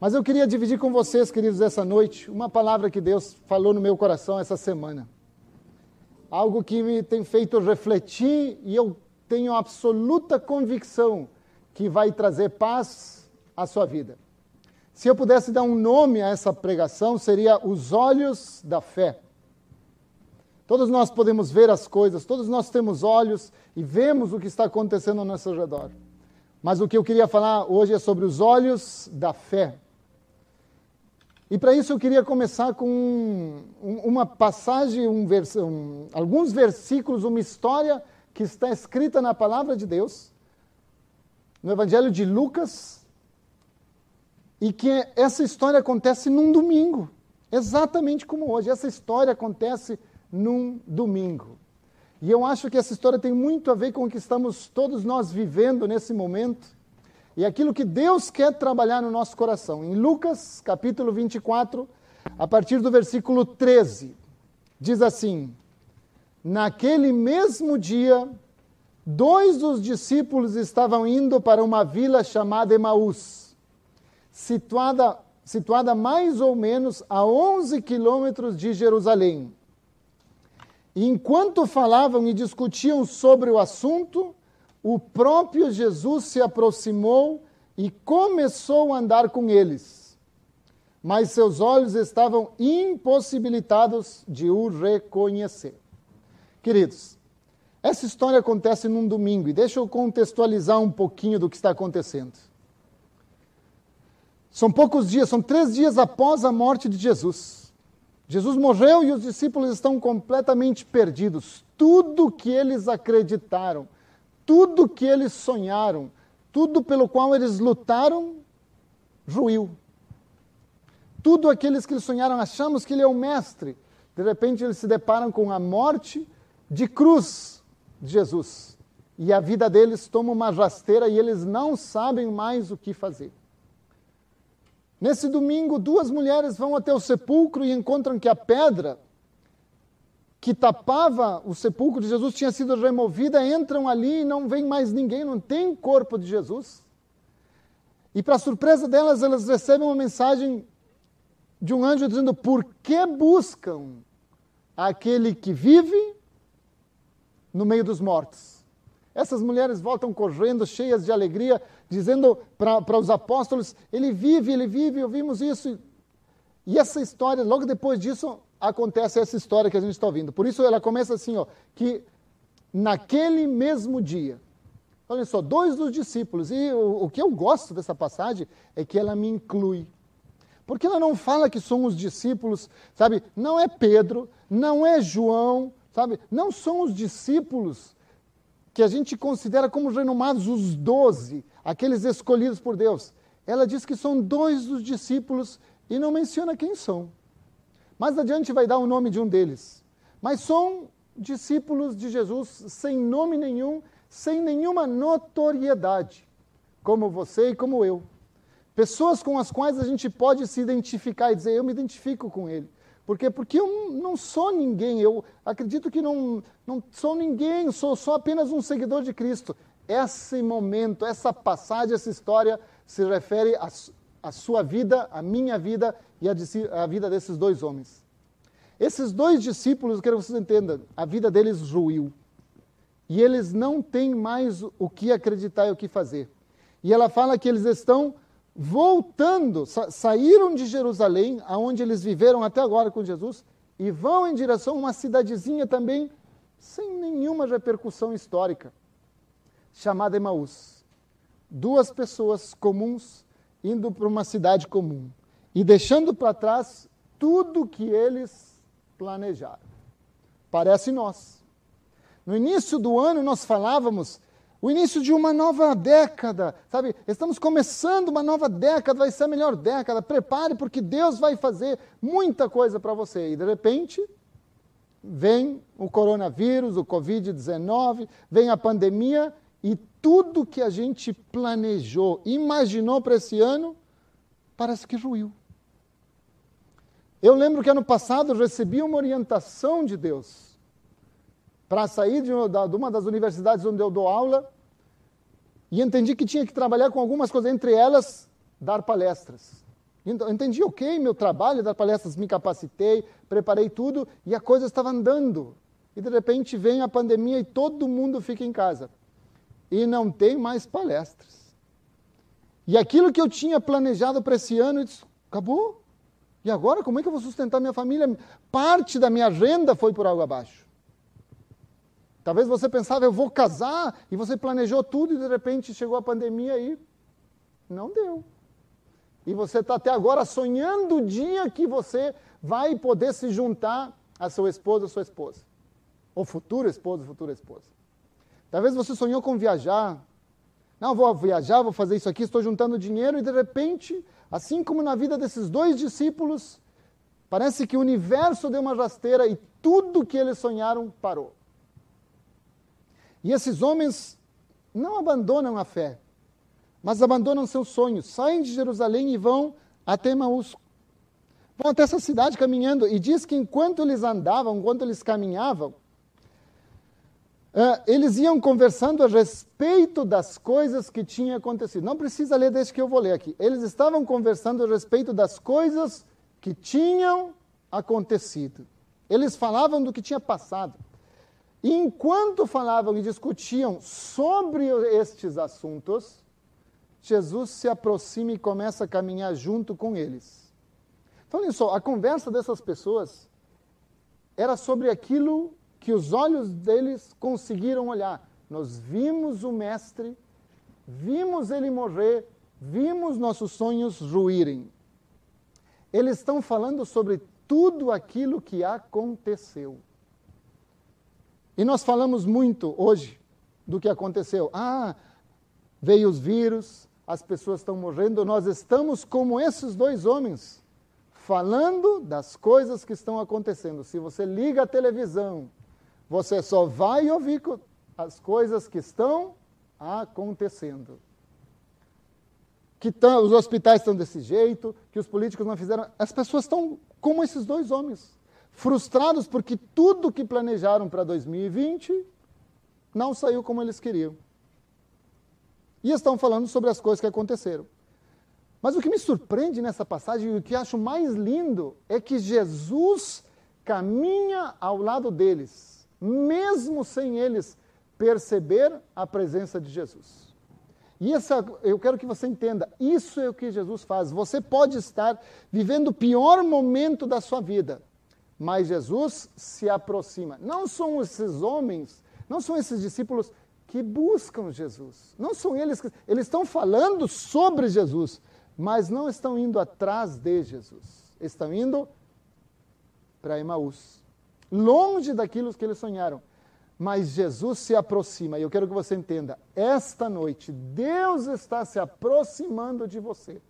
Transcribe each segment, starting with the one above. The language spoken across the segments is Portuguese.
Mas eu queria dividir com vocês, queridos, essa noite, uma palavra que Deus falou no meu coração essa semana. Algo que me tem feito refletir e eu tenho absoluta convicção que vai trazer paz à sua vida. Se eu pudesse dar um nome a essa pregação, seria Os Olhos da Fé. Todos nós podemos ver as coisas, todos nós temos olhos e vemos o que está acontecendo ao nosso redor. Mas o que eu queria falar hoje é sobre os olhos da fé. E para isso eu queria começar com um, uma passagem, um vers um, alguns versículos, uma história que está escrita na palavra de Deus, no Evangelho de Lucas, e que essa história acontece num domingo, exatamente como hoje. Essa história acontece num domingo. E eu acho que essa história tem muito a ver com o que estamos todos nós vivendo nesse momento e aquilo que Deus quer trabalhar no nosso coração. Em Lucas, capítulo 24, a partir do versículo 13, diz assim: Naquele mesmo dia, dois dos discípulos estavam indo para uma vila chamada Emaús, situada, situada mais ou menos a 11 quilômetros de Jerusalém. Enquanto falavam e discutiam sobre o assunto, o próprio Jesus se aproximou e começou a andar com eles. Mas seus olhos estavam impossibilitados de o reconhecer. Queridos, essa história acontece num domingo e deixa eu contextualizar um pouquinho do que está acontecendo. São poucos dias, são três dias após a morte de Jesus. Jesus morreu e os discípulos estão completamente perdidos. Tudo que eles acreditaram, tudo que eles sonharam, tudo pelo qual eles lutaram, ruiu. Tudo aqueles que eles sonharam, achamos que ele é o mestre. De repente eles se deparam com a morte de cruz de Jesus. E a vida deles toma uma rasteira e eles não sabem mais o que fazer. Nesse domingo, duas mulheres vão até o sepulcro e encontram que a pedra que tapava o sepulcro de Jesus tinha sido removida, entram ali e não vem mais ninguém, não tem corpo de Jesus. E para surpresa delas, elas recebem uma mensagem de um anjo dizendo: Por que buscam aquele que vive no meio dos mortos? Essas mulheres voltam correndo, cheias de alegria, dizendo para os apóstolos: Ele vive, ele vive, ouvimos isso. E essa história, logo depois disso, acontece essa história que a gente está ouvindo. Por isso ela começa assim, ó, que naquele mesmo dia, olha só, dois dos discípulos, e o, o que eu gosto dessa passagem é que ela me inclui. Porque ela não fala que são os discípulos, sabe? Não é Pedro, não é João, sabe? Não são os discípulos que a gente considera como renomados, os doze, aqueles escolhidos por Deus. Ela diz que são dois dos discípulos e não menciona quem são. Mais adiante vai dar o nome de um deles. Mas são discípulos de Jesus sem nome nenhum, sem nenhuma notoriedade, como você e como eu. Pessoas com as quais a gente pode se identificar e dizer, eu me identifico com ele. Por quê? Porque eu não sou ninguém, eu acredito que não, não sou ninguém, sou só apenas um seguidor de Cristo. Esse momento, essa passagem, essa história se refere a sua vida, a minha vida e a, a vida desses dois homens. Esses dois discípulos, eu quero que vocês entendam, a vida deles ruiu. E eles não têm mais o que acreditar e o que fazer. E ela fala que eles estão voltando, sa saíram de Jerusalém, aonde eles viveram até agora com Jesus, e vão em direção a uma cidadezinha também sem nenhuma repercussão histórica, chamada Emaús. Duas pessoas comuns indo para uma cidade comum e deixando para trás tudo que eles planejaram. Parece nós. No início do ano nós falávamos o início de uma nova década, sabe? Estamos começando uma nova década, vai ser a melhor década. Prepare porque Deus vai fazer muita coisa para você. E de repente, vem o coronavírus, o Covid-19, vem a pandemia e tudo que a gente planejou, imaginou para esse ano, parece que ruiu. Eu lembro que ano passado eu recebi uma orientação de Deus para sair de uma das universidades onde eu dou aula e entendi que tinha que trabalhar com algumas coisas, entre elas, dar palestras. Entendi, ok, meu trabalho das palestras, me capacitei, preparei tudo e a coisa estava andando. E de repente vem a pandemia e todo mundo fica em casa. E não tem mais palestras. E aquilo que eu tinha planejado para esse ano, disse, acabou. E agora, como é que eu vou sustentar minha família? Parte da minha renda foi por água abaixo. Talvez você pensava, eu vou casar, e você planejou tudo e de repente chegou a pandemia e não deu. E você está até agora sonhando o dia que você vai poder se juntar a seu esposo ou sua esposa. Ou futuro esposo, futura esposa. Talvez você sonhou com viajar. Não, vou viajar, vou fazer isso aqui, estou juntando dinheiro e de repente, assim como na vida desses dois discípulos, parece que o universo deu uma rasteira e tudo que eles sonharam parou. E esses homens não abandonam a fé, mas abandonam seus sonhos, saem de Jerusalém e vão até Maús. Vão até essa cidade caminhando, e diz que enquanto eles andavam, enquanto eles caminhavam, eles iam conversando a respeito das coisas que tinham acontecido. Não precisa ler desde que eu vou ler aqui. Eles estavam conversando a respeito das coisas que tinham acontecido. Eles falavam do que tinha passado. E enquanto falavam e discutiam sobre estes assuntos, Jesus se aproxima e começa a caminhar junto com eles. Então, olha só, a conversa dessas pessoas era sobre aquilo que os olhos deles conseguiram olhar. Nós vimos o Mestre, vimos ele morrer, vimos nossos sonhos ruírem. Eles estão falando sobre tudo aquilo que aconteceu. E nós falamos muito hoje do que aconteceu. Ah, veio os vírus, as pessoas estão morrendo, nós estamos como esses dois homens, falando das coisas que estão acontecendo. Se você liga a televisão, você só vai ouvir as coisas que estão acontecendo. Que os hospitais estão desse jeito, que os políticos não fizeram. As pessoas estão como esses dois homens frustrados porque tudo que planejaram para 2020 não saiu como eles queriam. E estão falando sobre as coisas que aconteceram. Mas o que me surpreende nessa passagem e o que acho mais lindo é que Jesus caminha ao lado deles, mesmo sem eles perceber a presença de Jesus. E essa, eu quero que você entenda, isso é o que Jesus faz. Você pode estar vivendo o pior momento da sua vida, mas Jesus se aproxima. Não são esses homens, não são esses discípulos que buscam Jesus. Não são eles que. Eles estão falando sobre Jesus, mas não estão indo atrás de Jesus. Estão indo para Emaús. Longe daquilo que eles sonharam. Mas Jesus se aproxima, e eu quero que você entenda: esta noite, Deus está se aproximando de você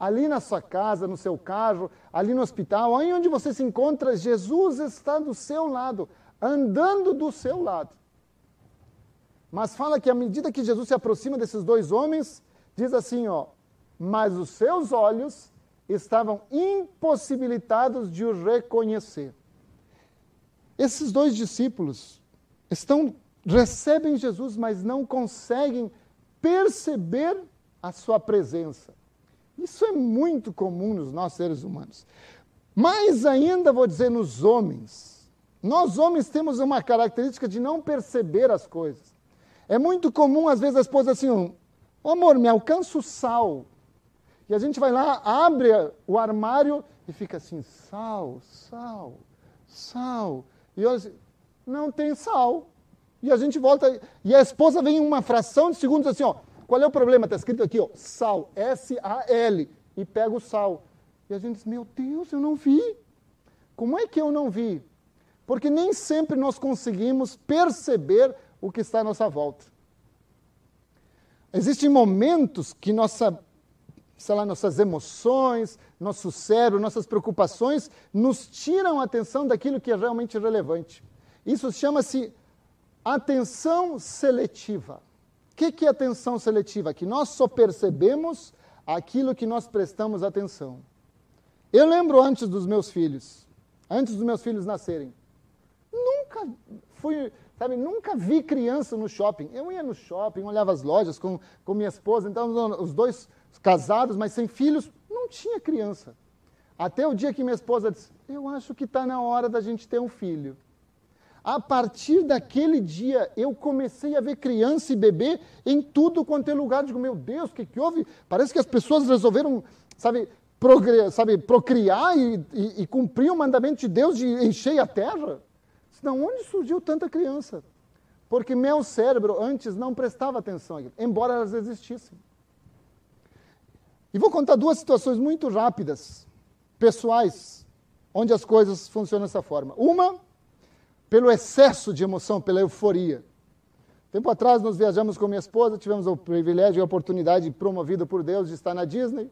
ali na sua casa, no seu carro, ali no hospital, aí onde você se encontra, Jesus está do seu lado, andando do seu lado. Mas fala que à medida que Jesus se aproxima desses dois homens, diz assim, ó, mas os seus olhos estavam impossibilitados de o reconhecer. Esses dois discípulos estão recebem Jesus, mas não conseguem perceber a sua presença. Isso é muito comum nos nossos seres humanos. Mais ainda, vou dizer, nos homens. Nós, homens, temos uma característica de não perceber as coisas. É muito comum, às vezes, a esposa assim, oh, amor, me alcança o sal. E a gente vai lá, abre o armário e fica assim, sal, sal, sal. E olha assim, não tem sal. E a gente volta, e a esposa vem em uma fração de segundos assim, ó, qual é o problema? Está escrito aqui, ó, sal, S-A-L, e pega o sal. E a gente diz, meu Deus, eu não vi. Como é que eu não vi? Porque nem sempre nós conseguimos perceber o que está à nossa volta. Existem momentos que nossa, sei lá, nossas emoções, nosso cérebro, nossas preocupações nos tiram a atenção daquilo que é realmente relevante. Isso chama-se atenção seletiva que, que é atenção seletiva? Que nós só percebemos aquilo que nós prestamos atenção. Eu lembro antes dos meus filhos, antes dos meus filhos nascerem, nunca fui, sabe, nunca vi criança no shopping. Eu ia no shopping, olhava as lojas com, com minha esposa, então os dois casados, mas sem filhos, não tinha criança. Até o dia que minha esposa disse: Eu acho que está na hora da gente ter um filho. A partir daquele dia, eu comecei a ver criança e bebê em tudo quanto é lugar. Digo, meu Deus, o que, que houve? Parece que as pessoas resolveram, sabe, sabe procriar e, e, e, cumprir o mandamento de Deus de encher a terra. Não, onde surgiu tanta criança? Porque meu cérebro antes não prestava atenção, embora elas existissem. E vou contar duas situações muito rápidas pessoais, onde as coisas funcionam dessa forma. Uma, pelo excesso de emoção, pela euforia. Tempo atrás, nós viajamos com minha esposa, tivemos o privilégio e a oportunidade promovida por Deus de estar na Disney.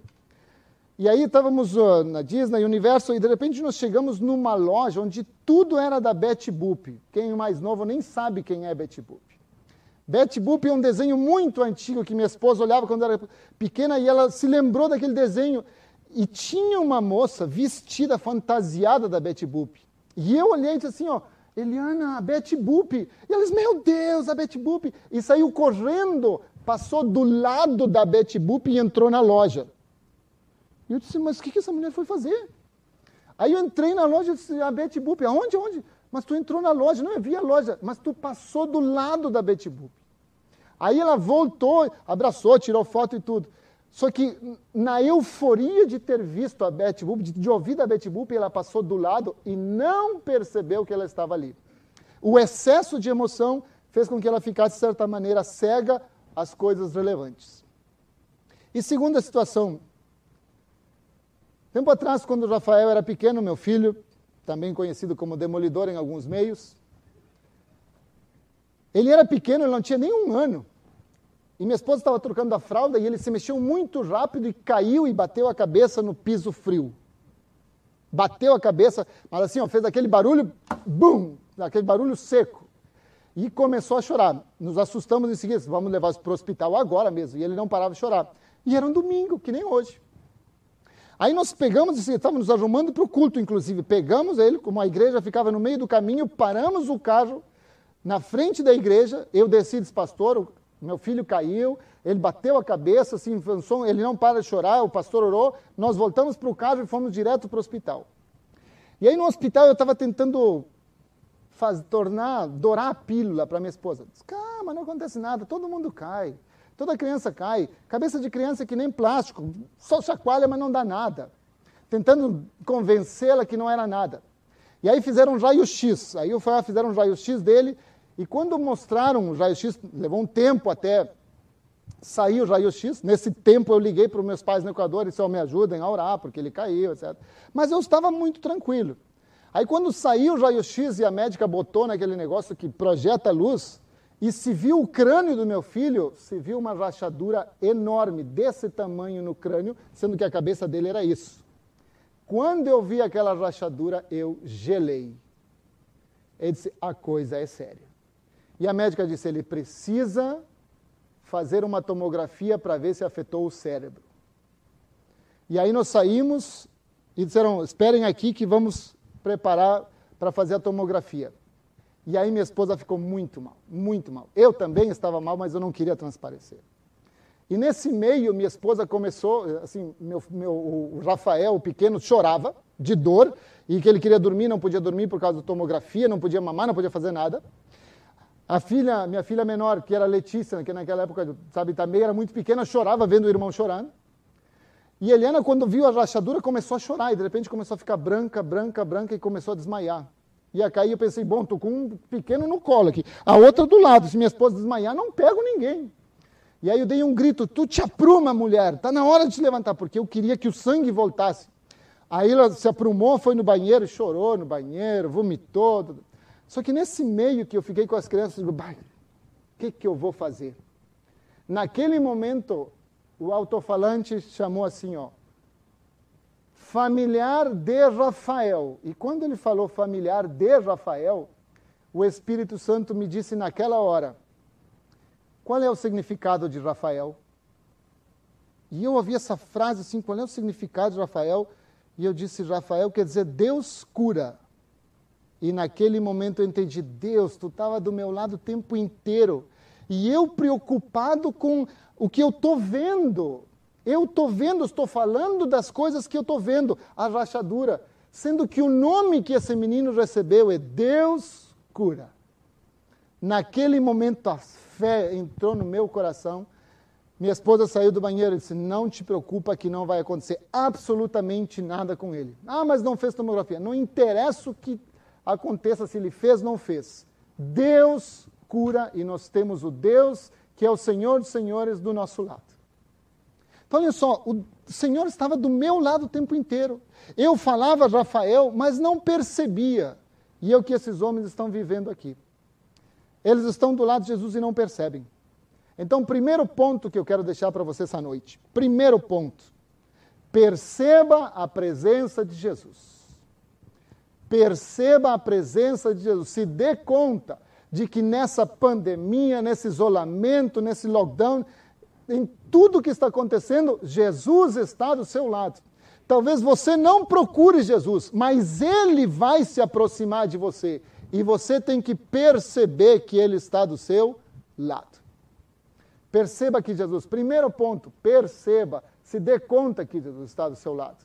E aí estávamos uh, na Disney, Universo, e de repente nós chegamos numa loja onde tudo era da Betty Boop. Quem é mais novo nem sabe quem é Betty Boop. Betty Boop é um desenho muito antigo que minha esposa olhava quando era pequena e ela se lembrou daquele desenho e tinha uma moça vestida, fantasiada da Betty Boop. E eu olhei e disse assim, ó, Eliana, a Betty Boop. E eles, meu Deus, a Betty Boop. E saiu correndo, passou do lado da Betty Boop e entrou na loja. E eu disse, mas o que, que essa mulher foi fazer? Aí eu entrei na loja e disse, a Betty Boop, aonde, aonde? Mas tu entrou na loja, não, eu vi a loja, mas tu passou do lado da Betty Boop. Aí ela voltou, abraçou, tirou foto e tudo. Só que na euforia de ter visto a Betty Boop, de, de ouvir a Betty Boop, ela passou do lado e não percebeu que ela estava ali. O excesso de emoção fez com que ela ficasse, de certa maneira, cega às coisas relevantes. E segunda situação. Tempo atrás, quando o Rafael era pequeno, meu filho, também conhecido como demolidor em alguns meios, ele era pequeno, ele não tinha nem um ano. E minha esposa estava trocando a fralda e ele se mexeu muito rápido e caiu e bateu a cabeça no piso frio. Bateu a cabeça, mas assim, ó, fez aquele barulho, bum, aquele barulho seco. E começou a chorar. Nos assustamos em seguida, vamos levar para o hospital agora mesmo. E ele não parava de chorar. E era um domingo, que nem hoje. Aí nós pegamos, estávamos nos arrumando para o culto, inclusive. Pegamos ele, como a igreja ficava no meio do caminho, paramos o carro na frente da igreja. Eu desci desse pastor, meu filho caiu, ele bateu a cabeça, se avançou, ele não para de chorar, o pastor orou, nós voltamos para o carro e fomos direto para o hospital. E aí no hospital eu estava tentando faz, tornar, dourar a pílula para minha esposa. Diz, calma, não acontece nada, todo mundo cai. Toda criança cai. Cabeça de criança é que nem plástico, só chacoalha, mas não dá nada. Tentando convencê-la que não era nada. E aí fizeram um raio-x. Aí eu fui, fizeram um raio-x dele e quando mostraram o raio-x, levou um tempo até sair o raio-x. Nesse tempo eu liguei para os meus pais no Equador e disse, oh, me ajudem a orar, porque ele caiu, etc. Mas eu estava muito tranquilo. Aí quando saiu o raio-x e a médica botou naquele negócio que projeta luz, e se viu o crânio do meu filho, se viu uma rachadura enorme, desse tamanho no crânio, sendo que a cabeça dele era isso. Quando eu vi aquela rachadura, eu gelei. Ele disse: a coisa é séria. E a médica disse: ele precisa fazer uma tomografia para ver se afetou o cérebro. E aí nós saímos e disseram: esperem aqui que vamos preparar para fazer a tomografia. E aí minha esposa ficou muito mal, muito mal. Eu também estava mal, mas eu não queria transparecer. E nesse meio, minha esposa começou, assim, meu, meu, o Rafael, o pequeno, chorava de dor e que ele queria dormir, não podia dormir por causa da tomografia, não podia mamar, não podia fazer nada. A filha, minha filha menor, que era Letícia, que naquela época, sabe, também era muito pequena, chorava vendo o irmão chorando. E Helena, quando viu a rachadura, começou a chorar e de repente começou a ficar branca, branca, branca e começou a desmaiar. E a cair, eu pensei, bom, estou com um pequeno no colo aqui. A outra do lado, se minha esposa desmaiar, não pego ninguém. E aí eu dei um grito, tu te apruma, mulher, está na hora de te levantar, porque eu queria que o sangue voltasse. Aí ela se aprumou, foi no banheiro, chorou no banheiro, vomitou. Só que nesse meio que eu fiquei com as crianças, eu digo, o que, que eu vou fazer? Naquele momento, o alto-falante chamou assim, ó, familiar de Rafael. E quando ele falou familiar de Rafael, o Espírito Santo me disse naquela hora, qual é o significado de Rafael? E eu ouvi essa frase assim, qual é o significado de Rafael? E eu disse, Rafael quer dizer Deus cura. E naquele momento eu entendi, Deus, tu estava do meu lado o tempo inteiro. E eu preocupado com o que eu estou vendo. Eu estou vendo, estou falando das coisas que eu estou vendo, a rachadura, sendo que o nome que esse menino recebeu é Deus cura. Naquele momento a fé entrou no meu coração. Minha esposa saiu do banheiro e disse: Não te preocupa que não vai acontecer absolutamente nada com ele. Ah, mas não fez tomografia. Não interessa o que aconteça, se ele fez, não fez. Deus cura e nós temos o Deus que é o Senhor dos Senhores do nosso lado. Então, olha só, o Senhor estava do meu lado o tempo inteiro. Eu falava Rafael, mas não percebia. E é o que esses homens estão vivendo aqui. Eles estão do lado de Jesus e não percebem. Então, primeiro ponto que eu quero deixar para você essa noite. Primeiro ponto. Perceba a presença de Jesus. Perceba a presença de Jesus. Se dê conta de que nessa pandemia, nesse isolamento, nesse lockdown, em tudo que está acontecendo, Jesus está do seu lado. Talvez você não procure Jesus, mas ele vai se aproximar de você e você tem que perceber que ele está do seu lado. Perceba que Jesus, primeiro ponto, perceba, se dê conta que Jesus está do seu lado.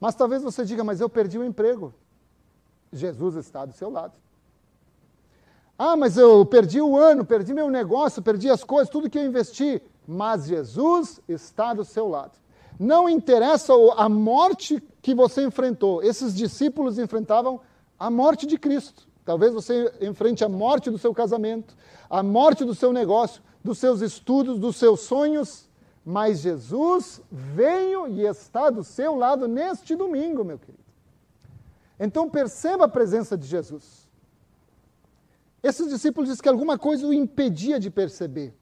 Mas talvez você diga, mas eu perdi o emprego. Jesus está do seu lado. Ah, mas eu perdi o ano, perdi meu negócio, perdi as coisas, tudo que eu investi. Mas Jesus está do seu lado. Não interessa a morte que você enfrentou. Esses discípulos enfrentavam a morte de Cristo. Talvez você enfrente a morte do seu casamento, a morte do seu negócio, dos seus estudos, dos seus sonhos. Mas Jesus veio e está do seu lado neste domingo, meu querido. Então perceba a presença de Jesus. Esses discípulos dizem que alguma coisa o impedia de perceber.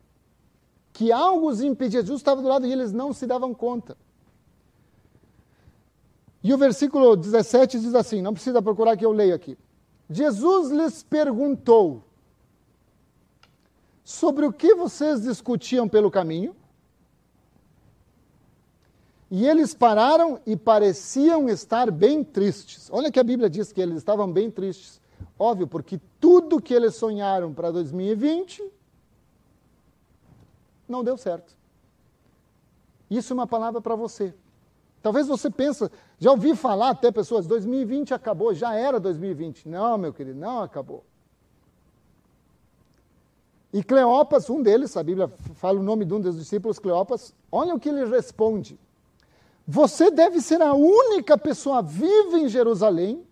Que algo os impedia. Jesus estava do lado e eles não se davam conta. E o versículo 17 diz assim: não precisa procurar que eu leio aqui. Jesus lhes perguntou: Sobre o que vocês discutiam pelo caminho? E eles pararam e pareciam estar bem tristes. Olha que a Bíblia diz que eles estavam bem tristes. Óbvio, porque tudo que eles sonharam para 2020 não deu certo. Isso é uma palavra para você. Talvez você pense, já ouvi falar até pessoas, 2020 acabou, já era 2020. Não, meu querido, não acabou. E Cleopas, um deles, a Bíblia fala o nome de um dos discípulos, Cleopas, olha o que ele responde. Você deve ser a única pessoa viva em Jerusalém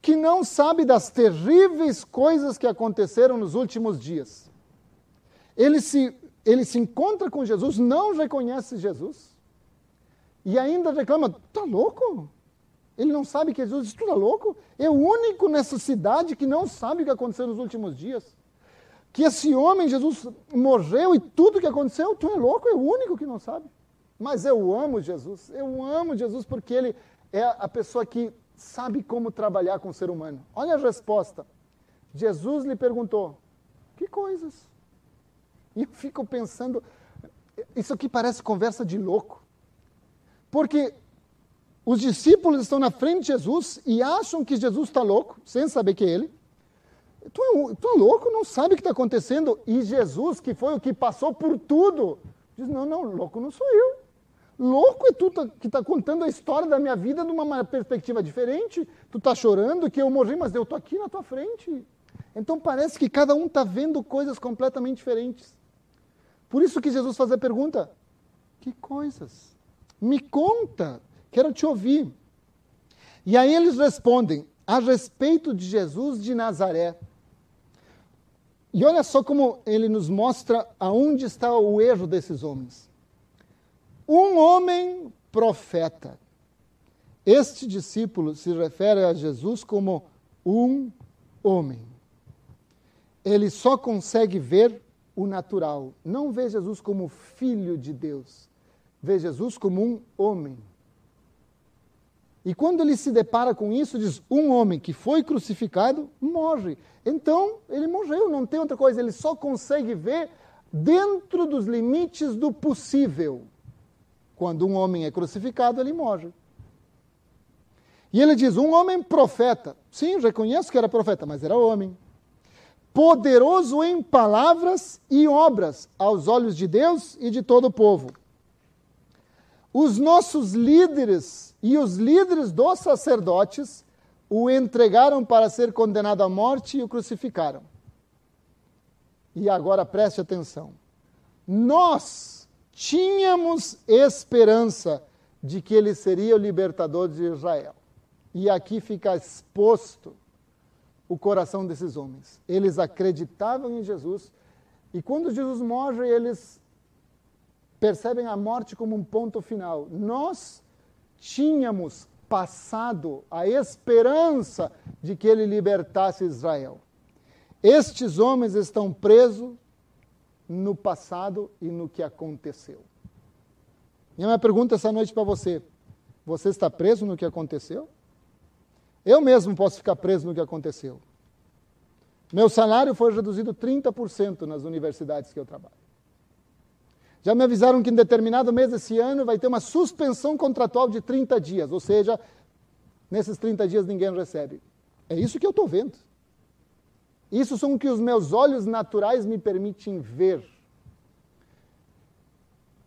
que não sabe das terríveis coisas que aconteceram nos últimos dias. Ele se, ele se encontra com Jesus, não reconhece Jesus, e ainda reclama: está louco? Ele não sabe que Jesus está louco? É o único nessa cidade que não sabe o que aconteceu nos últimos dias. Que esse homem, Jesus, morreu e tudo que aconteceu, tu é louco, é o único que não sabe. Mas eu amo Jesus, eu amo Jesus porque ele é a pessoa que sabe como trabalhar com o ser humano. Olha a resposta. Jesus lhe perguntou: Que coisas? E eu fico pensando, isso aqui parece conversa de louco. Porque os discípulos estão na frente de Jesus e acham que Jesus está louco, sem saber que é ele. Tu é, tu é louco, não sabe o que está acontecendo. E Jesus, que foi o que passou por tudo, diz: Não, não, louco não sou eu. Louco é tu tá, que está contando a história da minha vida de uma perspectiva diferente. Tu está chorando que eu morri, mas eu estou aqui na tua frente. Então parece que cada um está vendo coisas completamente diferentes. Por isso que Jesus faz a pergunta: Que coisas? Me conta, quero te ouvir. E aí eles respondem a respeito de Jesus de Nazaré. E olha só como ele nos mostra aonde está o erro desses homens um homem profeta. Este discípulo se refere a Jesus como um homem. Ele só consegue ver o natural. Não vê Jesus como filho de Deus. Vê Jesus como um homem. E quando ele se depara com isso, diz: um homem que foi crucificado morre. Então, ele morreu, não tem outra coisa. Ele só consegue ver dentro dos limites do possível. Quando um homem é crucificado, ele morre. E ele diz: um homem profeta. Sim, reconheço que era profeta, mas era homem. Poderoso em palavras e obras aos olhos de Deus e de todo o povo. os nossos líderes e os líderes dos sacerdotes o entregaram para ser condenado à morte e o crucificaram. E agora preste atenção. Nós tínhamos esperança de que ele seria o libertador de Israel. E aqui fica exposto o coração desses homens. Eles acreditavam em Jesus e quando Jesus morre, eles percebem a morte como um ponto final. Nós tínhamos passado a esperança de que ele libertasse Israel. Estes homens estão presos no passado e no que aconteceu. E a minha pergunta essa noite para você: você está preso no que aconteceu? Eu mesmo posso ficar preso no que aconteceu. Meu salário foi reduzido 30% nas universidades que eu trabalho. Já me avisaram que em determinado mês desse ano vai ter uma suspensão contratual de 30 dias, ou seja, nesses 30 dias ninguém recebe. É isso que eu estou vendo. Isso são o que os meus olhos naturais me permitem ver.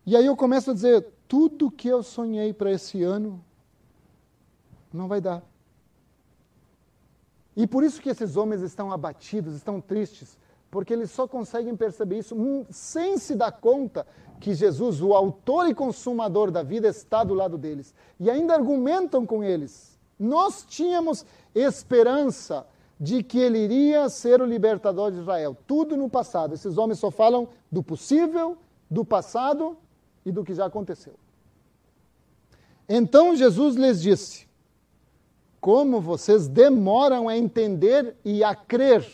E aí eu começo a dizer: tudo que eu sonhei para esse ano não vai dar. E por isso que esses homens estão abatidos, estão tristes, porque eles só conseguem perceber isso sem se dar conta que Jesus, o autor e consumador da vida, está do lado deles. E ainda argumentam com eles. Nós tínhamos esperança de que ele iria ser o libertador de Israel. Tudo no passado. Esses homens só falam do possível, do passado e do que já aconteceu. Então Jesus lhes disse: como vocês demoram a entender e a crer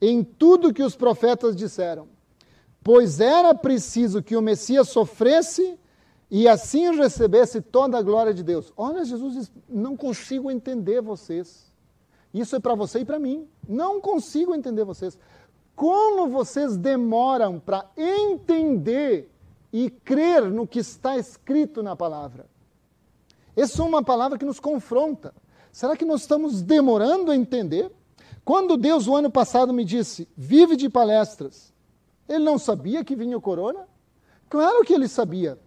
em tudo que os profetas disseram. Pois era preciso que o Messias sofresse e assim recebesse toda a glória de Deus. Olha, Jesus diz: não consigo entender vocês. Isso é para você e para mim. Não consigo entender vocês. Como vocês demoram para entender e crer no que está escrito na palavra? Essa é uma palavra que nos confronta. Será que nós estamos demorando a entender? Quando Deus, o ano passado, me disse, vive de palestras, ele não sabia que vinha o corona? Claro que ele sabia.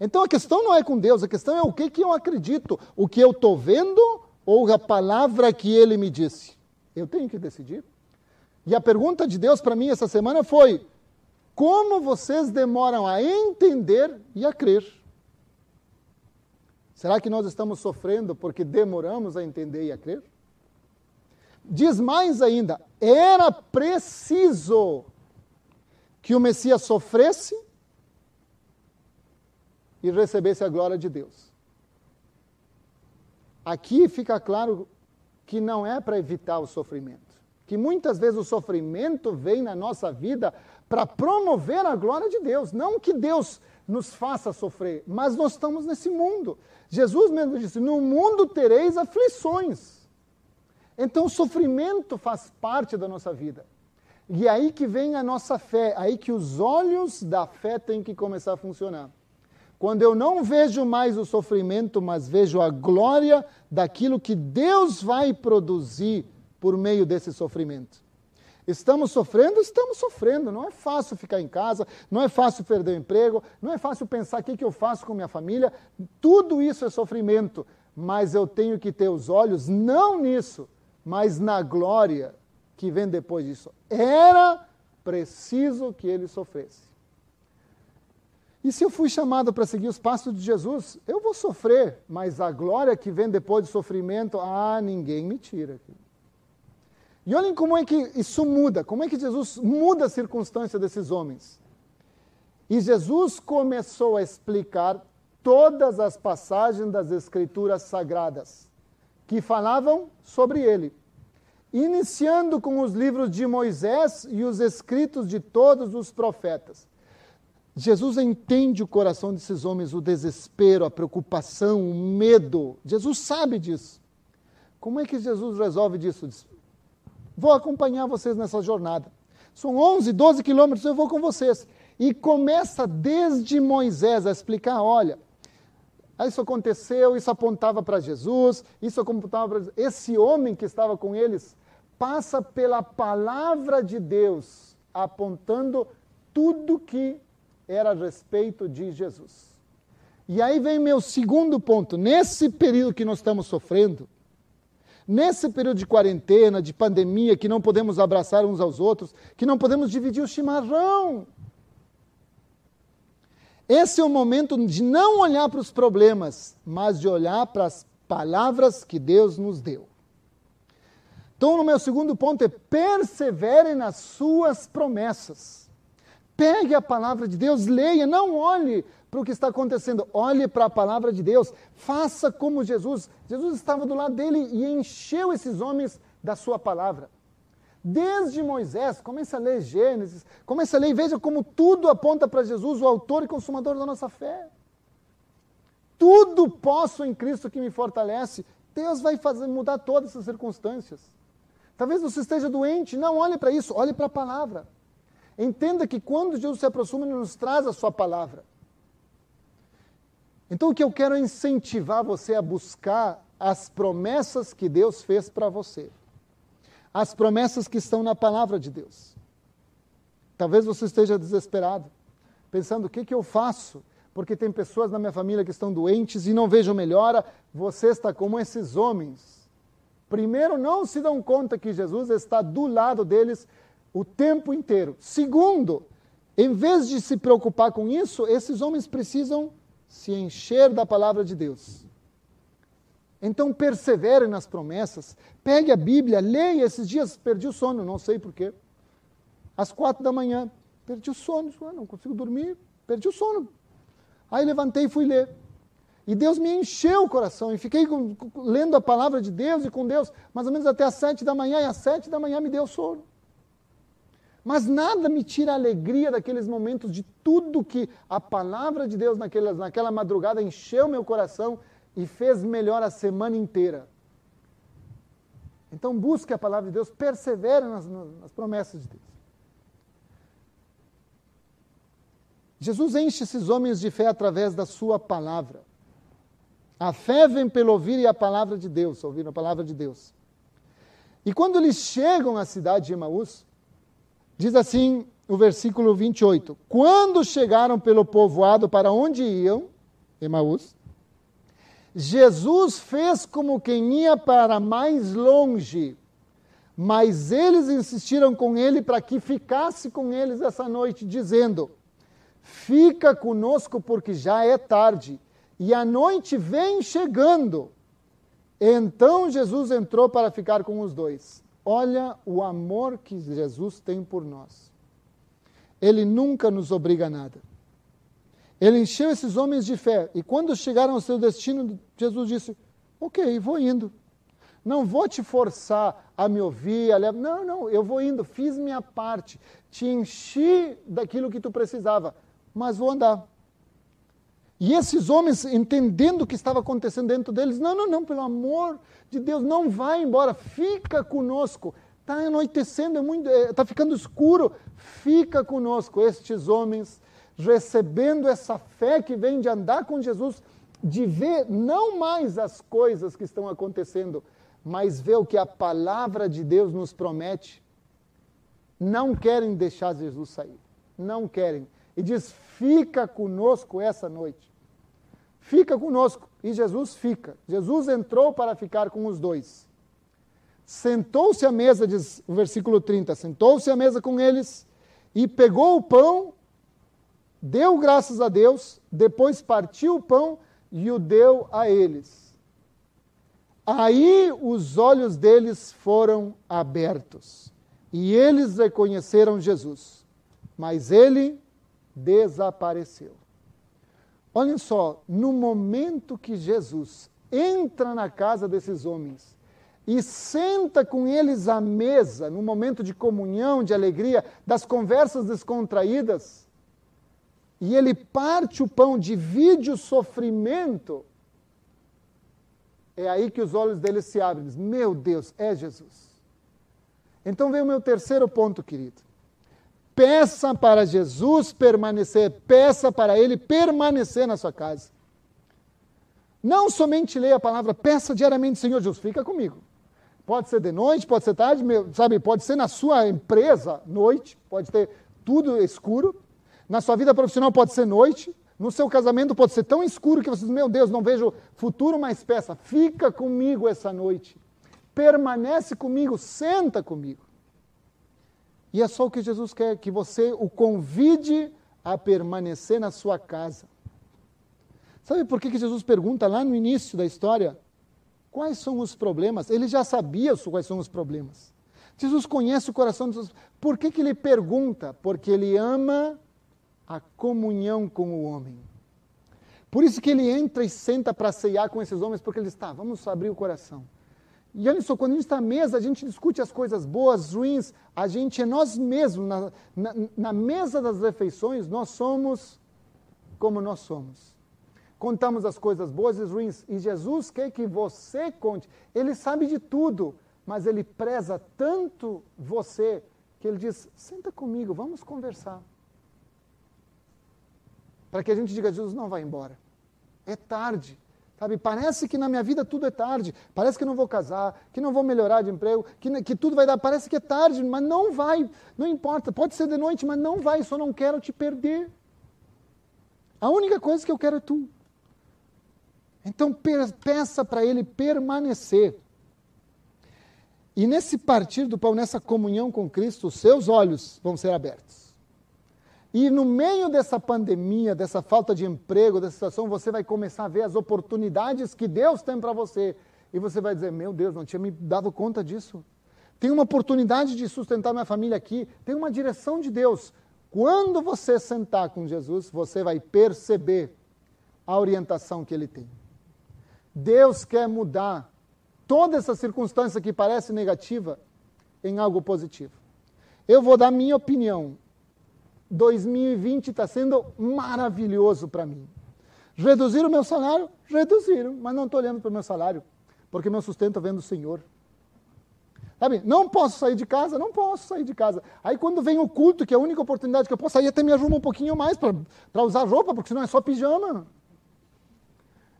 Então a questão não é com Deus, a questão é o que, que eu acredito, o que eu estou vendo ou a palavra que ele me disse. Eu tenho que decidir. E a pergunta de Deus para mim essa semana foi: como vocês demoram a entender e a crer? Será que nós estamos sofrendo porque demoramos a entender e a crer? Diz mais ainda: era preciso que o Messias sofresse e recebesse a glória de Deus. Aqui fica claro que não é para evitar o sofrimento. Que muitas vezes o sofrimento vem na nossa vida para promover a glória de Deus. Não que Deus nos faça sofrer, mas nós estamos nesse mundo. Jesus mesmo disse: No mundo tereis aflições. Então o sofrimento faz parte da nossa vida. E é aí que vem a nossa fé, aí que os olhos da fé têm que começar a funcionar. Quando eu não vejo mais o sofrimento, mas vejo a glória daquilo que Deus vai produzir por meio desse sofrimento. Estamos sofrendo? Estamos sofrendo. Não é fácil ficar em casa, não é fácil perder o emprego, não é fácil pensar o que, que eu faço com minha família. Tudo isso é sofrimento, mas eu tenho que ter os olhos não nisso, mas na glória que vem depois disso. Era preciso que ele sofresse. E se eu fui chamado para seguir os passos de Jesus, eu vou sofrer, mas a glória que vem depois do sofrimento, ah, ninguém me tira. E olhem como é que isso muda, como é que Jesus muda a circunstância desses homens. E Jesus começou a explicar todas as passagens das Escrituras Sagradas que falavam sobre ele, iniciando com os livros de Moisés e os escritos de todos os profetas. Jesus entende o coração desses homens, o desespero, a preocupação, o medo. Jesus sabe disso. Como é que Jesus resolve disso? vou acompanhar vocês nessa jornada. São 11, 12 quilômetros, eu vou com vocês. E começa desde Moisés a explicar: olha, isso aconteceu, isso apontava para Jesus, isso apontava para. Esse homem que estava com eles passa pela palavra de Deus, apontando tudo que era a respeito de Jesus. E aí vem meu segundo ponto. Nesse período que nós estamos sofrendo, nesse período de quarentena, de pandemia, que não podemos abraçar uns aos outros, que não podemos dividir o chimarrão. Esse é o momento de não olhar para os problemas, mas de olhar para as palavras que Deus nos deu. Então, no meu segundo ponto é persevere nas suas promessas. Pegue a palavra de Deus, leia, não olhe para o que está acontecendo. Olhe para a palavra de Deus. Faça como Jesus. Jesus estava do lado dele e encheu esses homens da sua palavra. Desde Moisés, comece a ler Gênesis, comece a ler e veja como tudo aponta para Jesus, o autor e consumador da nossa fé. Tudo posso em Cristo que me fortalece. Deus vai fazer mudar todas essas circunstâncias. Talvez você esteja doente, não olhe para isso, olhe para a palavra. Entenda que quando Jesus se aproxima, ele nos traz a sua palavra. Então, o que eu quero é incentivar você a buscar as promessas que Deus fez para você, as promessas que estão na palavra de Deus. Talvez você esteja desesperado, pensando: o que, que eu faço? Porque tem pessoas na minha família que estão doentes e não vejo melhora. Você está como esses homens. Primeiro, não se dão conta que Jesus está do lado deles o tempo inteiro. Segundo, em vez de se preocupar com isso, esses homens precisam se encher da palavra de Deus. Então persevere nas promessas, pegue a Bíblia, leia. Esses dias perdi o sono, não sei porquê. Às quatro da manhã, perdi o sono, ah, não consigo dormir, perdi o sono. Aí levantei e fui ler. E Deus me encheu o coração e fiquei com, lendo a palavra de Deus e com Deus, mais ou menos até às sete da manhã, e às sete da manhã me deu sono. Mas nada me tira a alegria daqueles momentos de tudo que a palavra de Deus naquela, naquela madrugada encheu meu coração e fez melhor a semana inteira. Então busque a palavra de Deus, persevere nas, nas promessas de Deus. Jesus enche esses homens de fé através da sua palavra. A fé vem pelo ouvir e a palavra de Deus, ouvir a palavra de Deus. E quando eles chegam à cidade de Emaús, Diz assim o versículo 28. Quando chegaram pelo povoado para onde iam, Emaús, Jesus fez como quem ia para mais longe, mas eles insistiram com ele para que ficasse com eles essa noite, dizendo: Fica conosco, porque já é tarde, e a noite vem chegando. Então Jesus entrou para ficar com os dois. Olha o amor que Jesus tem por nós. Ele nunca nos obriga a nada. Ele encheu esses homens de fé e quando chegaram ao seu destino, Jesus disse: Ok, vou indo. Não vou te forçar a me ouvir, a. Não, não, eu vou indo, fiz minha parte, te enchi daquilo que tu precisava, mas vou andar. E esses homens, entendendo o que estava acontecendo dentro deles, não, não, não, pelo amor de Deus, não vai embora, fica conosco. Está anoitecendo, está é, é tá ficando escuro, fica conosco. Estes homens, recebendo essa fé que vem de andar com Jesus, de ver não mais as coisas que estão acontecendo, mas ver o que a palavra de Deus nos promete, não querem deixar Jesus sair. Não querem. E diz: fica conosco essa noite fica conosco. E Jesus fica. Jesus entrou para ficar com os dois. Sentou-se à mesa, diz o versículo 30, sentou-se à mesa com eles e pegou o pão, deu graças a Deus, depois partiu o pão e o deu a eles. Aí os olhos deles foram abertos e eles reconheceram Jesus, mas ele desapareceu. Olhem só, no momento que Jesus entra na casa desses homens e senta com eles à mesa, no momento de comunhão, de alegria, das conversas descontraídas, e ele parte o pão, divide o sofrimento, é aí que os olhos deles se abrem. Meu Deus, é Jesus. Então vem o meu terceiro ponto, querido. Peça para Jesus permanecer, peça para Ele permanecer na sua casa. Não somente leia a palavra, peça diariamente, Senhor Jesus, fica comigo. Pode ser de noite, pode ser tarde, sabe, pode ser na sua empresa, noite, pode ter tudo escuro. Na sua vida profissional pode ser noite, No seu casamento pode ser tão escuro que você diz: Meu Deus, não vejo futuro mais peça. Fica comigo essa noite. Permanece comigo, senta comigo. E é só o que Jesus quer, que você o convide a permanecer na sua casa. Sabe por que, que Jesus pergunta lá no início da história? Quais são os problemas? Ele já sabia quais são os problemas. Jesus conhece o coração dos. Por que, que ele pergunta? Porque ele ama a comunhão com o homem. Por isso que ele entra e senta para ceiar com esses homens, porque ele está, vamos abrir o coração. E olha só, quando a gente está à mesa, a gente discute as coisas boas, ruins, a gente é nós mesmos, na, na, na mesa das refeições, nós somos como nós somos. Contamos as coisas boas e ruins, e Jesus quer que você conte. Ele sabe de tudo, mas ele preza tanto você, que ele diz: senta comigo, vamos conversar para que a gente diga: Jesus não vai embora. É tarde. Sabe, parece que na minha vida tudo é tarde. Parece que não vou casar, que não vou melhorar de emprego, que, que tudo vai dar. Parece que é tarde, mas não vai. Não importa. Pode ser de noite, mas não vai. Só não quero te perder. A única coisa que eu quero é tu. Então peça para ele permanecer. E nesse partir do pão, nessa comunhão com Cristo, os seus olhos vão ser abertos. E no meio dessa pandemia, dessa falta de emprego, dessa situação, você vai começar a ver as oportunidades que Deus tem para você. E você vai dizer: Meu Deus, não tinha me dado conta disso. Tem uma oportunidade de sustentar minha família aqui. Tem uma direção de Deus. Quando você sentar com Jesus, você vai perceber a orientação que ele tem. Deus quer mudar toda essa circunstância que parece negativa em algo positivo. Eu vou dar minha opinião 2020 está sendo maravilhoso para mim. Reduziram o meu salário? Reduziram, mas não estou olhando para o meu salário, porque meu sustento vem do Senhor. Sabe, não posso sair de casa? Não posso sair de casa. Aí quando vem o culto, que é a única oportunidade que eu posso sair, até me arrumo um pouquinho mais para usar roupa, porque senão é só pijama.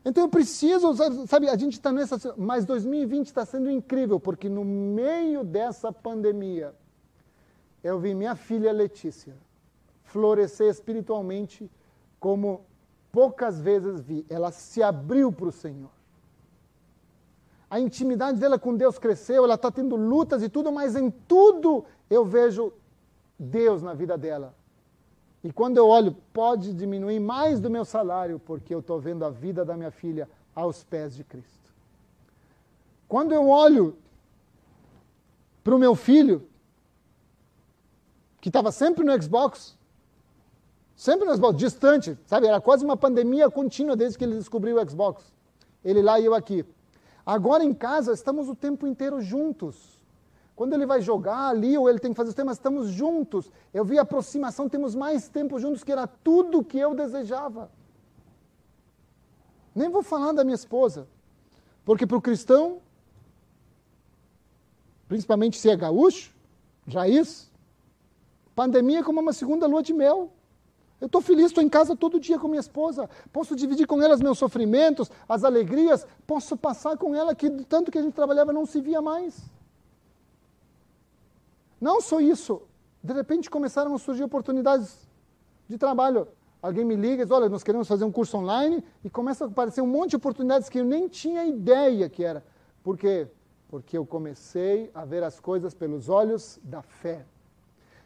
Então eu preciso, sabe, a gente está nessa. Mas 2020 está sendo incrível, porque no meio dessa pandemia, eu vi minha filha Letícia florescer espiritualmente como poucas vezes vi. Ela se abriu para o Senhor. A intimidade dela com Deus cresceu, ela está tendo lutas e tudo, mas em tudo eu vejo Deus na vida dela. E quando eu olho, pode diminuir mais do meu salário, porque eu estou vendo a vida da minha filha aos pés de Cristo. Quando eu olho para o meu filho, que estava sempre no Xbox, Sempre no Xbox, distante, sabe? Era quase uma pandemia contínua desde que ele descobriu o Xbox. Ele lá e eu aqui. Agora em casa, estamos o tempo inteiro juntos. Quando ele vai jogar ali ou ele tem que fazer os temas, estamos juntos. Eu vi aproximação, temos mais tempo juntos, que era tudo que eu desejava. Nem vou falar da minha esposa, porque para o cristão, principalmente se é gaúcho, raiz, pandemia é como uma segunda lua de mel. Eu estou feliz, estou em casa todo dia com minha esposa. Posso dividir com ela os meus sofrimentos, as alegrias. Posso passar com ela que tanto que a gente trabalhava não se via mais. Não só isso. De repente começaram a surgir oportunidades de trabalho. Alguém me liga e diz, olha, nós queremos fazer um curso online e começa a aparecer um monte de oportunidades que eu nem tinha ideia que era. Por quê? Porque eu comecei a ver as coisas pelos olhos da fé.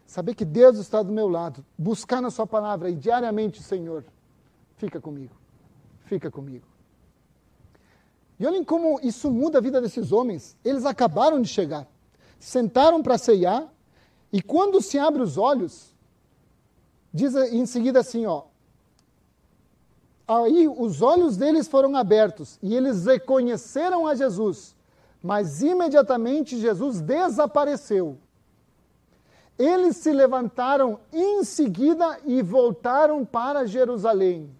Saber que Deus está do meu lado, buscar na Sua palavra e diariamente, Senhor, fica comigo, fica comigo. E olhem como isso muda a vida desses homens. Eles acabaram de chegar, sentaram para ceiar, e quando se abre os olhos, diz em seguida assim: ó, aí os olhos deles foram abertos e eles reconheceram a Jesus, mas imediatamente Jesus desapareceu. Eles se levantaram em seguida e voltaram para Jerusalém.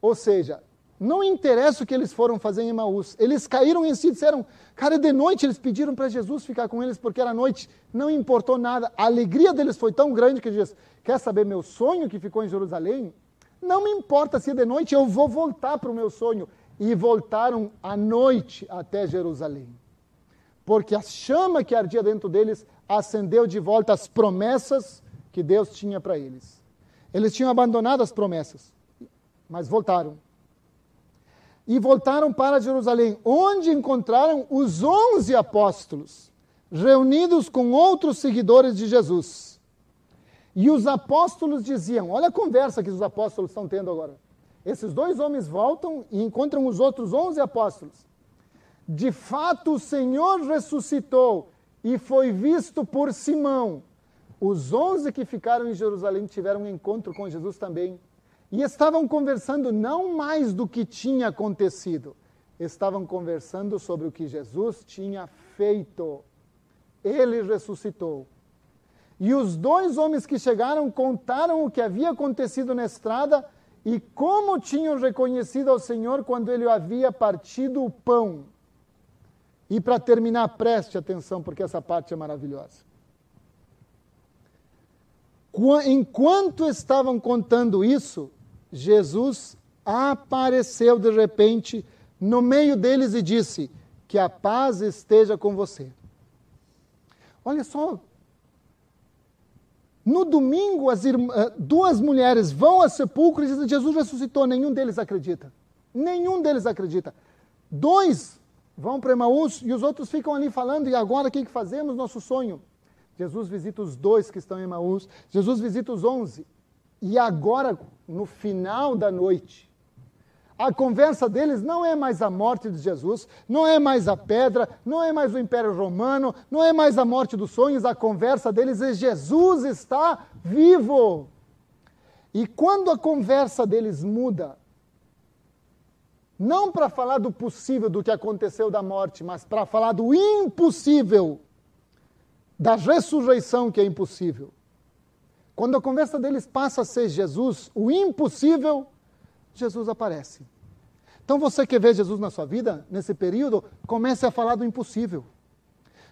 Ou seja, não interessa o que eles foram fazer em Emaús. Eles caíram em si e disseram, cara, de noite eles pediram para Jesus ficar com eles porque era noite. Não importou nada. A alegria deles foi tão grande que diz, quer saber meu sonho que ficou em Jerusalém? Não me importa se é de noite, eu vou voltar para o meu sonho. E voltaram à noite até Jerusalém. Porque a chama que ardia dentro deles acendeu de volta as promessas que Deus tinha para eles. Eles tinham abandonado as promessas. mas voltaram. E voltaram para Jerusalém, onde encontraram os onze apóstolos, reunidos com outros seguidores de Jesus. E os apóstolos diziam: olha a conversa que os apóstolos estão tendo agora. Esses dois homens voltam e encontram os outros onze apóstolos. De fato, o Senhor ressuscitou e foi visto por Simão. Os onze que ficaram em Jerusalém tiveram um encontro com Jesus também. E estavam conversando não mais do que tinha acontecido, estavam conversando sobre o que Jesus tinha feito. Ele ressuscitou. E os dois homens que chegaram contaram o que havia acontecido na estrada e como tinham reconhecido ao Senhor quando ele havia partido o pão. E para terminar, preste atenção, porque essa parte é maravilhosa. Enquanto estavam contando isso, Jesus apareceu de repente no meio deles e disse: Que a paz esteja com você. Olha só. No domingo, as irmãs, eh, duas mulheres vão ao sepulcro e dizem: Jesus ressuscitou. Nenhum deles acredita. Nenhum deles acredita. Dois vão para Emaús e os outros ficam ali falando: E agora o que fazemos? Nosso sonho. Jesus visita os dois que estão em Emaús. Jesus visita os onze. E agora, no final da noite, a conversa deles não é mais a morte de Jesus, não é mais a pedra, não é mais o Império Romano, não é mais a morte dos sonhos, a conversa deles é Jesus está vivo. E quando a conversa deles muda, não para falar do possível do que aconteceu da morte, mas para falar do impossível, da ressurreição que é impossível. Quando a conversa deles passa a ser Jesus, o impossível, Jesus aparece. Então você quer ver Jesus na sua vida, nesse período, comece a falar do impossível.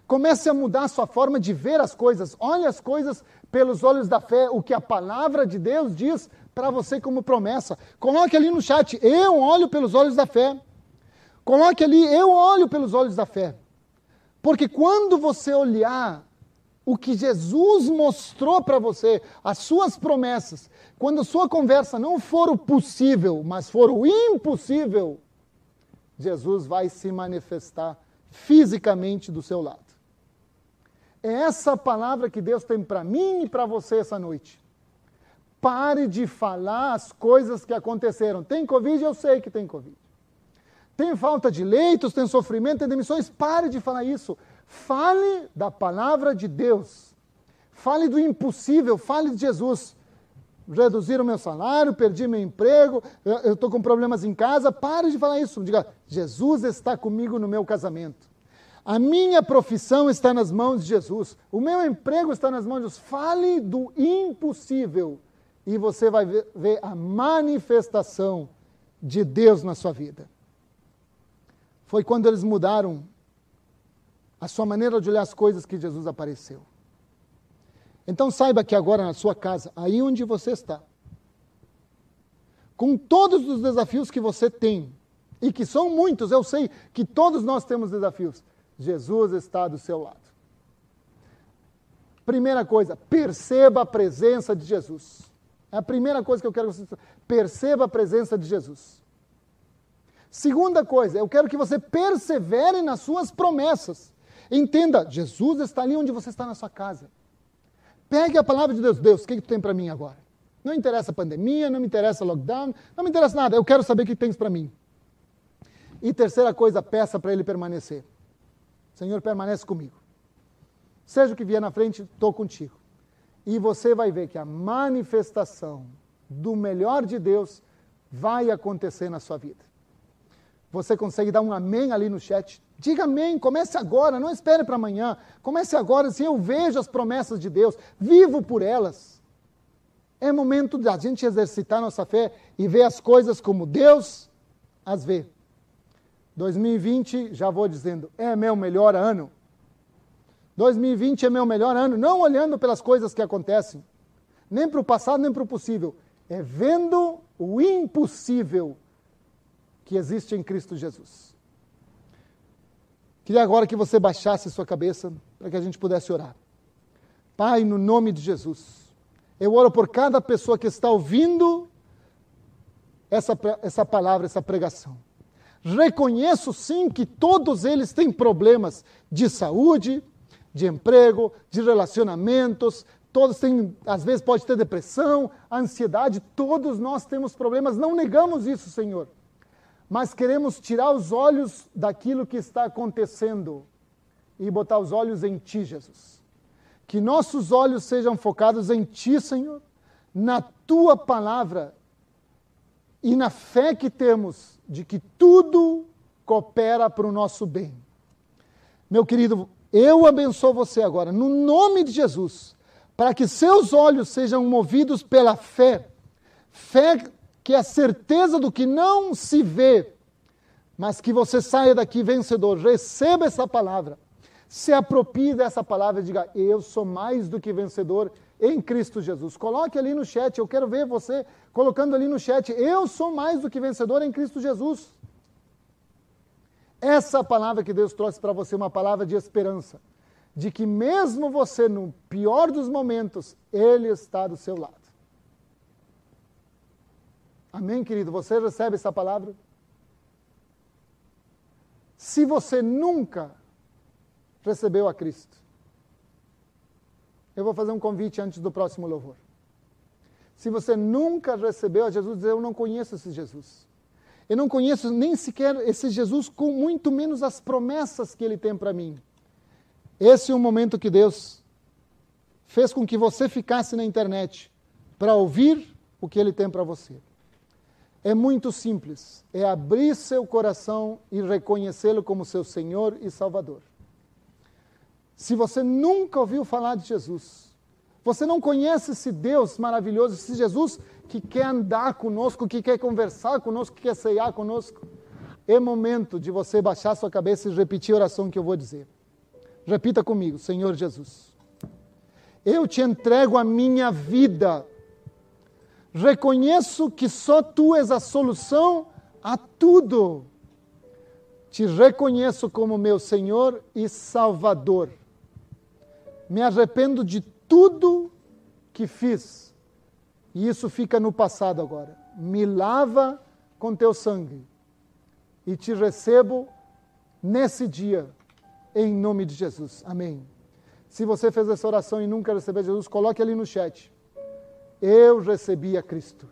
Comece a mudar a sua forma de ver as coisas. Olhe as coisas pelos olhos da fé, o que a palavra de Deus diz para você como promessa. Coloque ali no chat, eu olho pelos olhos da fé. Coloque ali, eu olho pelos olhos da fé. Porque quando você olhar o que Jesus mostrou para você, as suas promessas, quando a sua conversa não for o possível, mas for o impossível, Jesus vai se manifestar fisicamente do seu lado. É essa palavra que Deus tem para mim e para você essa noite. Pare de falar as coisas que aconteceram. Tem Covid? Eu sei que tem Covid. Tem falta de leitos, tem sofrimento, tem demissões. Pare de falar isso. Fale da palavra de Deus. Fale do impossível, fale de Jesus. Reduzir o meu salário, perdi meu emprego, eu estou com problemas em casa. Pare de falar isso. Diga, Jesus está comigo no meu casamento. A minha profissão está nas mãos de Jesus. O meu emprego está nas mãos de Jesus. Fale do impossível e você vai ver, a manifestação de Deus na sua vida. Foi quando eles mudaram a sua maneira de olhar as coisas que Jesus apareceu. Então saiba que agora na sua casa, aí onde você está, com todos os desafios que você tem, e que são muitos, eu sei que todos nós temos desafios, Jesus está do seu lado. Primeira coisa, perceba a presença de Jesus. É a primeira coisa que eu quero que você perceba a presença de Jesus. Segunda coisa, eu quero que você persevere nas suas promessas. Entenda, Jesus está ali onde você está na sua casa. Pegue a palavra de Deus. Deus, o que, que tu tem para mim agora? Não interessa a pandemia, não me interessa lockdown, não me interessa nada. Eu quero saber o que tens para mim. E terceira coisa, peça para ele permanecer. Senhor, permanece comigo. Seja o que vier na frente, estou contigo. E você vai ver que a manifestação do melhor de Deus vai acontecer na sua vida. Você consegue dar um amém ali no chat? Diga amém, comece agora, não espere para amanhã. Comece agora, assim, eu vejo as promessas de Deus, vivo por elas. É momento da gente exercitar nossa fé e ver as coisas como Deus as vê. 2020, já vou dizendo, é meu melhor ano. 2020 é meu melhor ano, não olhando pelas coisas que acontecem, nem para o passado, nem para o possível, é vendo o impossível que existe em Cristo Jesus. Queria agora que você baixasse sua cabeça para que a gente pudesse orar. Pai, no nome de Jesus, eu oro por cada pessoa que está ouvindo essa, essa palavra, essa pregação. Reconheço sim que todos eles têm problemas de saúde, de emprego, de relacionamentos, todos têm, às vezes pode ter depressão, ansiedade, todos nós temos problemas, não negamos isso, Senhor. Mas queremos tirar os olhos daquilo que está acontecendo e botar os olhos em Ti, Jesus. Que nossos olhos sejam focados em Ti, Senhor, na Tua palavra e na fé que temos de que tudo coopera para o nosso bem. Meu querido, eu abençoo você agora, no nome de Jesus, para que seus olhos sejam movidos pela fé. Fé que é a certeza do que não se vê, mas que você saia daqui vencedor. Receba essa palavra. Se aproprie dessa palavra e diga: Eu sou mais do que vencedor em Cristo Jesus. Coloque ali no chat, eu quero ver você colocando ali no chat: Eu sou mais do que vencedor em Cristo Jesus. Essa palavra que Deus trouxe para você, uma palavra de esperança, de que mesmo você no pior dos momentos, Ele está do seu lado. Amém, querido? Você recebe essa palavra? Se você nunca recebeu a Cristo, eu vou fazer um convite antes do próximo louvor. Se você nunca recebeu a Jesus, eu não conheço esse Jesus. Eu não conheço nem sequer esse Jesus, com muito menos as promessas que ele tem para mim. Esse é o momento que Deus fez com que você ficasse na internet para ouvir o que ele tem para você. É muito simples, é abrir seu coração e reconhecê-lo como seu Senhor e Salvador. Se você nunca ouviu falar de Jesus, você não conhece esse Deus maravilhoso, esse Jesus que quer andar conosco, que quer conversar conosco, que quer ceiar conosco, é momento de você baixar sua cabeça e repetir a oração que eu vou dizer. Repita comigo, Senhor Jesus. Eu te entrego a minha vida. Reconheço que só tu és a solução a tudo. Te reconheço como meu Senhor e Salvador me arrependo de tudo que fiz. E isso fica no passado agora. Me lava com teu sangue e te recebo nesse dia, em nome de Jesus. Amém. Se você fez essa oração e nunca recebeu Jesus, coloque ali no chat. Eu recebi a Cristo.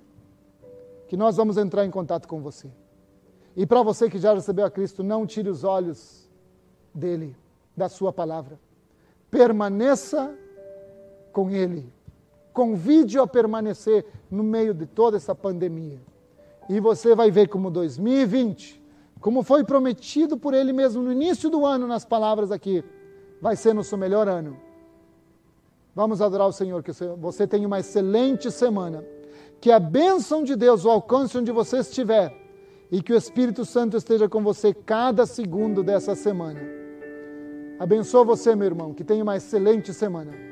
Que nós vamos entrar em contato com você. E para você que já recebeu a Cristo, não tire os olhos dele, da sua palavra permaneça com Ele. Convide-o a permanecer no meio de toda essa pandemia. E você vai ver como 2020, como foi prometido por Ele mesmo no início do ano, nas palavras aqui, vai ser nosso melhor ano. Vamos adorar o Senhor, que você tenha uma excelente semana. Que a bênção de Deus o alcance onde você estiver e que o Espírito Santo esteja com você cada segundo dessa semana. Abençoa você, meu irmão, que tenha uma excelente semana.